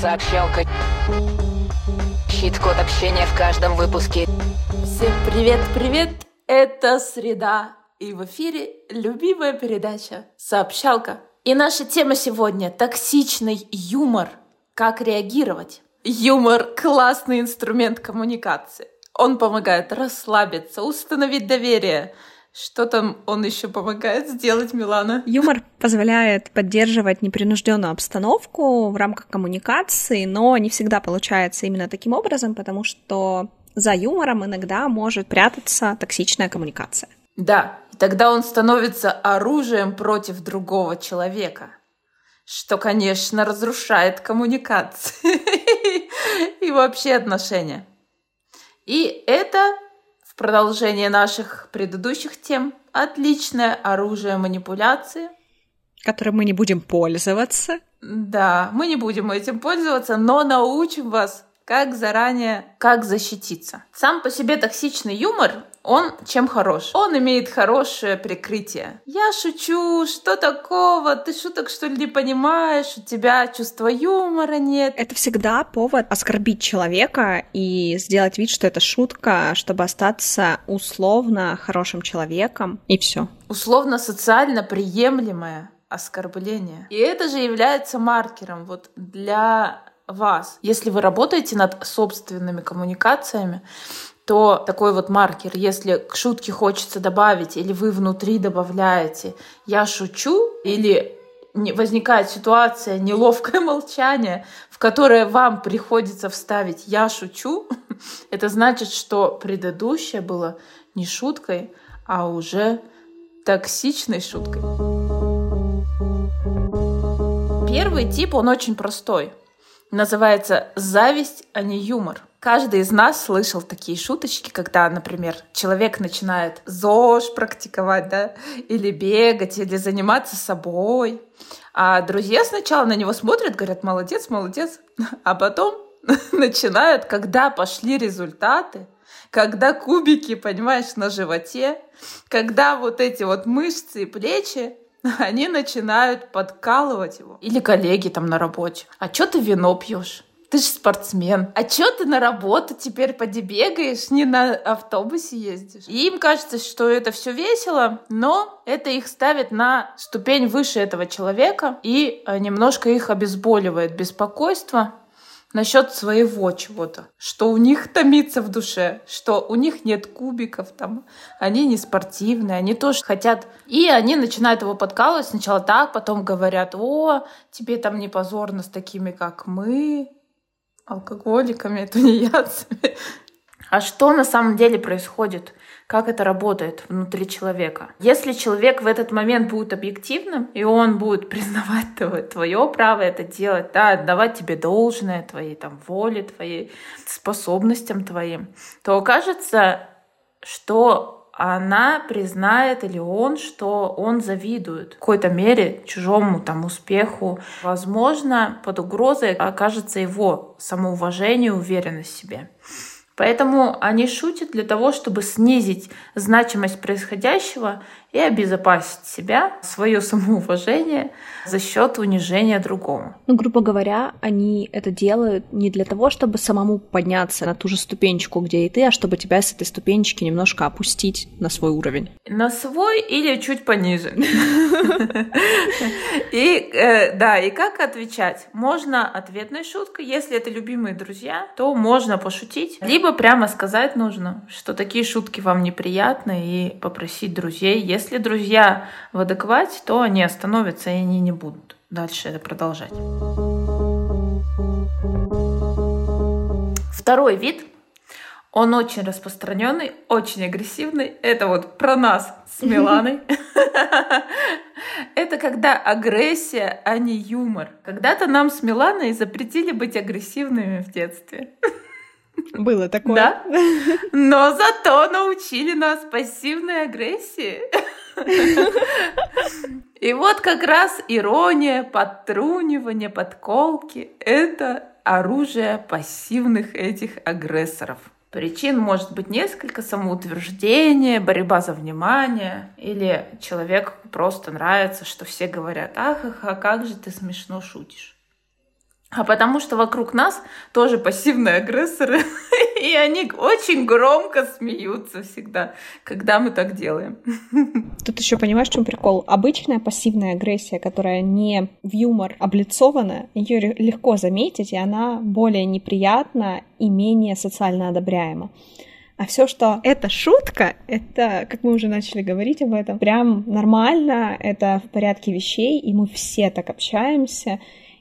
Сообщалка. Щит-код общения в каждом выпуске. Всем привет-привет! Это среда. И в эфире любимая передача «Сообщалка». И наша тема сегодня — токсичный юмор. Как реагировать? Юмор — классный инструмент коммуникации. Он помогает расслабиться, установить доверие, что там он еще помогает сделать, Милана? Юмор позволяет поддерживать непринужденную обстановку в рамках коммуникации, но не всегда получается именно таким образом, потому что за юмором иногда может прятаться токсичная коммуникация. Да, и тогда он становится оружием против другого человека, что, конечно, разрушает коммуникации и вообще отношения. И это продолжение наших предыдущих тем. Отличное оружие манипуляции. Которым мы не будем пользоваться. Да, мы не будем этим пользоваться, но научим вас, как заранее, как защититься. Сам по себе токсичный юмор он чем хорош? Он имеет хорошее прикрытие. Я шучу, что такого? Ты шуток что ли не понимаешь? У тебя чувства юмора нет. Это всегда повод оскорбить человека и сделать вид, что это шутка, чтобы остаться условно хорошим человеком, и все. Условно социально приемлемое оскорбление. И это же является маркером вот для вас. Если вы работаете над собственными коммуникациями, то такой вот маркер, если к шутке хочется добавить, или вы внутри добавляете «я шучу», или возникает ситуация, неловкое молчание, в которое вам приходится вставить «я шучу», это значит, что предыдущее было не шуткой, а уже токсичной шуткой. Первый тип, он очень простой. Называется «зависть, а не юмор». Каждый из нас слышал такие шуточки, когда, например, человек начинает ЗОЖ практиковать, да, или бегать, или заниматься собой. А друзья сначала на него смотрят, говорят, молодец, молодец. А потом начинают, когда пошли результаты, когда кубики, понимаешь, на животе, когда вот эти вот мышцы и плечи, они начинают подкалывать его. Или коллеги там на работе. А что ты вино пьешь? Ты же спортсмен. А чё ты на работу теперь поди бегаешь, не на автобусе ездишь? И им кажется, что это все весело, но это их ставит на ступень выше этого человека и э, немножко их обезболивает беспокойство насчет своего чего-то, что у них томится в душе, что у них нет кубиков, там, они не спортивные, они тоже хотят. И они начинают его подкалывать сначала так, потом говорят, о, тебе там не позорно с такими, как мы, алкоголиками, тунеядцами. А что на самом деле происходит? Как это работает внутри человека? Если человек в этот момент будет объективным, и он будет признавать твое, твое право это делать, да, отдавать тебе должное, твоей там воле, твоей способностям твоим, то окажется, что она признает или он, что он завидует в какой-то мере чужому там успеху. Возможно, под угрозой окажется его самоуважение уверенность в себе. Поэтому они шутят для того, чтобы снизить значимость происходящего и обезопасить себя, свое самоуважение за счет унижения другого. Ну, грубо говоря, они это делают не для того, чтобы самому подняться на ту же ступенечку, где и ты, а чтобы тебя с этой ступенечки немножко опустить на свой уровень. На свой или чуть пониже. И э, да, и как отвечать? Можно ответной шуткой, если это любимые друзья, то можно пошутить, либо прямо сказать нужно, что такие шутки вам неприятны, и попросить друзей, если друзья в адеквате, то они остановятся и они не будут дальше это продолжать. Второй вид, он очень распространенный, очень агрессивный. Это вот про нас с Миланой. Это когда агрессия, а не юмор. Когда-то нам с Миланой запретили быть агрессивными в детстве. Было такое. Да. Но зато научили нас пассивной агрессии. И вот как раз ирония, подтрунивание, подколки — это оружие пассивных этих агрессоров. Причин может быть несколько, самоутверждение, борьба за внимание, или человеку просто нравится, что все говорят, ах, ах, а как же ты смешно шутишь. А потому что вокруг нас тоже пассивные агрессоры, и они очень громко смеются всегда, когда мы так делаем. Тут еще понимаешь, в чем прикол? Обычная пассивная агрессия, которая не в юмор облицована, ее легко заметить, и она более неприятна и менее социально одобряема. А все, что это шутка, это, как мы уже начали говорить об этом, прям нормально, это в порядке вещей, и мы все так общаемся,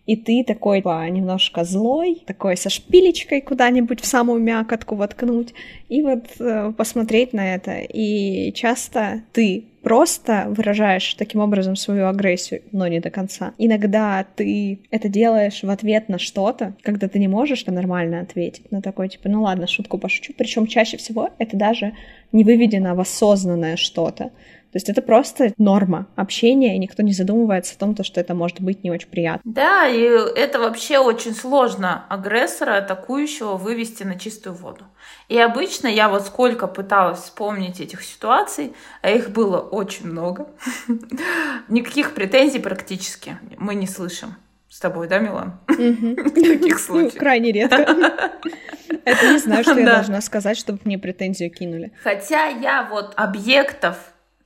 и ты такой типа, немножко злой, такой со шпилечкой куда-нибудь в самую мякотку воткнуть, и вот э, посмотреть на это. И часто ты просто выражаешь таким образом свою агрессию, но не до конца. Иногда ты это делаешь в ответ на что-то, когда ты не можешь нормально ответить на такой, типа, ну ладно, шутку пошучу. Причем чаще всего это даже не выведено в осознанное что-то. То есть это просто норма общения, и никто не задумывается о том, что это может быть не очень приятно. Да, и это вообще очень сложно агрессора, атакующего, вывести на чистую воду. И обычно я вот сколько пыталась вспомнить этих ситуаций, а их было очень много, никаких претензий практически мы не слышим с тобой, да, Милан? Таких ну, случаях. Крайне редко. Это не знаю, что я должна сказать, чтобы мне претензию кинули. Хотя я вот объектов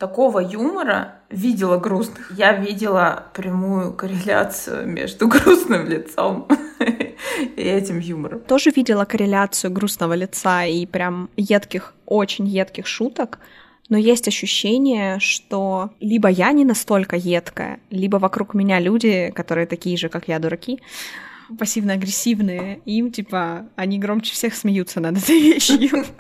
такого юмора видела грустных. Я видела прямую корреляцию между грустным лицом и этим юмором. Тоже видела корреляцию грустного лица и прям едких, очень едких шуток, но есть ощущение, что либо я не настолько едкая, либо вокруг меня люди, которые такие же, как я, дураки, пассивно-агрессивные, им, типа, они громче всех смеются над этой вещью.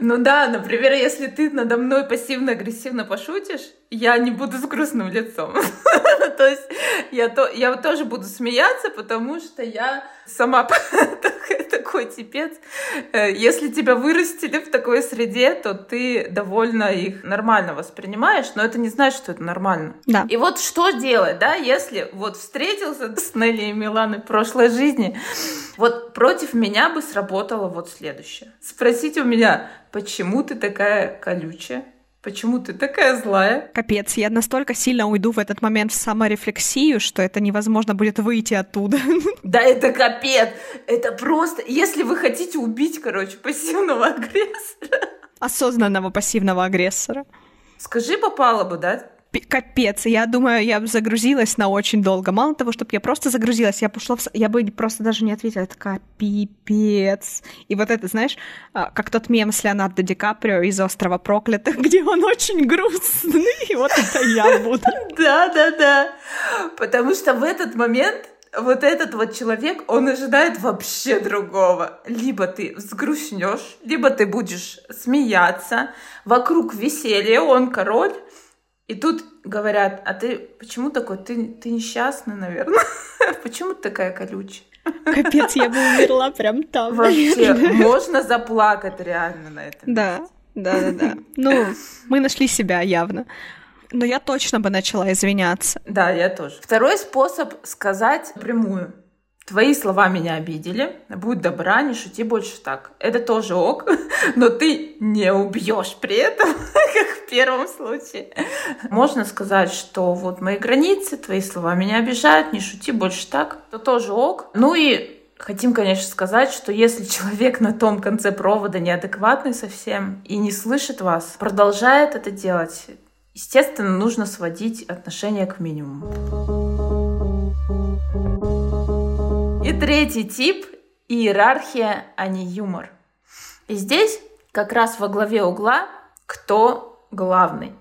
Ну да, например, если ты надо мной пассивно-агрессивно пошутишь, я не буду с грустным лицом. То есть я, то, я тоже буду смеяться, потому что я сама такой типец. Э, если тебя вырастили в такой среде, то ты довольно их нормально воспринимаешь, но это не значит, что это нормально. Да. И вот что делать, да, если вот встретился с Нелли и Миланой в прошлой жизни, вот против меня бы сработало вот следующее. Спросите у меня, почему ты такая колючая? Почему ты такая злая? Капец, я настолько сильно уйду в этот момент в саморефлексию, что это невозможно будет выйти оттуда. Да это капец! Это просто... Если вы хотите убить, короче, пассивного агрессора... Осознанного пассивного агрессора. Скажи, попало бы, да? Капец. Я думаю, я загрузилась на очень долго. Мало того, чтобы я просто загрузилась, я пошла в... Я бы просто даже не ответила. Я такая, пипец. И вот это, знаешь, а, как тот мем с Леонардо Ди Каприо из «Острова проклятых», где он очень грустный. И вот это я буду. Да, да, да. Потому что в этот момент вот этот вот человек, он ожидает вообще другого. Либо ты взгрустнешь, либо ты будешь смеяться, вокруг веселье, он король, и тут говорят, а ты почему такой? Ты, ты несчастный, наверное. Почему ты такая колючая? Капец, я бы умерла прям там. Вообще, можно заплакать реально на этом. Да, да, да, да. Ну, мы нашли себя явно. Но я точно бы начала извиняться. Да, я тоже. Второй способ сказать прямую. Твои слова меня обидели. Будь добра, не шути больше так. Это тоже ок, но ты не убьешь при этом, как в первом случае. Можно сказать, что вот мои границы, твои слова меня обижают, не шути больше так. Это тоже ок. Ну и Хотим, конечно, сказать, что если человек на том конце провода неадекватный совсем и не слышит вас, продолжает это делать, естественно, нужно сводить отношения к минимуму. Третий тип — иерархия, а не юмор. И здесь как раз во главе угла кто главный.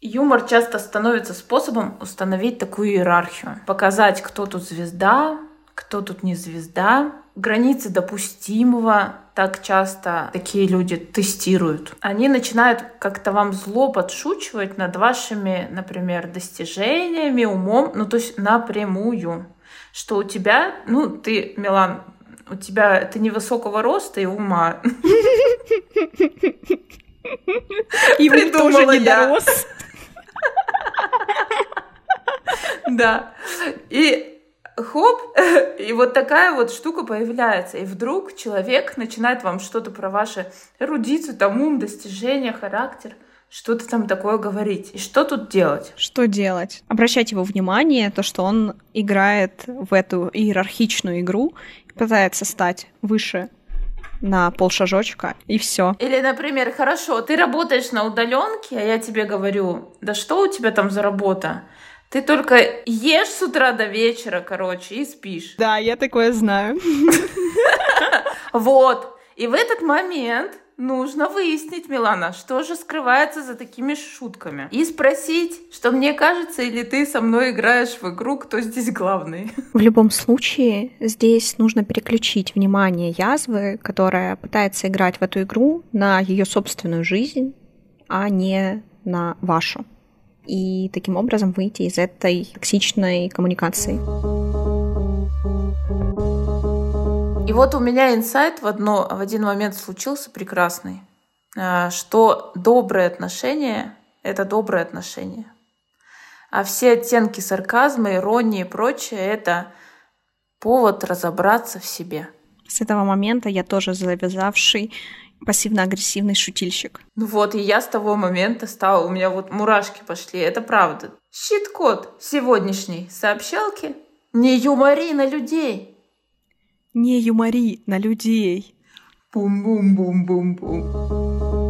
Юмор часто становится способом установить такую иерархию. Показать, кто тут звезда, кто тут не звезда. Границы допустимого так часто такие люди тестируют. Они начинают как-то вам зло подшучивать над вашими, например, достижениями, умом, ну то есть напрямую что у тебя, ну, ты, Милан, у тебя ты невысокого роста и ума. И придумала не дорос. Да. И хоп, и вот такая вот штука появляется. И вдруг человек начинает вам что-то про ваши эрудицию, там ум, достижения, характер что-то там такое говорить. И что тут делать? Что делать? Обращать его внимание, то, что он играет в эту иерархичную игру, пытается стать выше на полшажочка, и все. Или, например, хорошо, ты работаешь на удаленке, а я тебе говорю, да что у тебя там за работа? Ты только ешь с утра до вечера, короче, и спишь. Да, я такое знаю. Вот. И в этот момент нужно выяснить, Милана, что же скрывается за такими шутками. И спросить, что мне кажется, или ты со мной играешь в игру, кто здесь главный. В любом случае, здесь нужно переключить внимание язвы, которая пытается играть в эту игру, на ее собственную жизнь, а не на вашу. И таким образом выйти из этой токсичной коммуникации. Вот у меня инсайт в, одно, в один момент случился прекрасный, а, что добрые отношения — это добрые отношения. А все оттенки сарказма, иронии и прочее — это повод разобраться в себе. С этого момента я тоже завязавший пассивно-агрессивный шутильщик. Ну вот, и я с того момента стала, у меня вот мурашки пошли, это правда. Щит-код сегодняшней сообщалки не юмори на людей, не юмори на людей. Бум-бум-бум-бум-бум.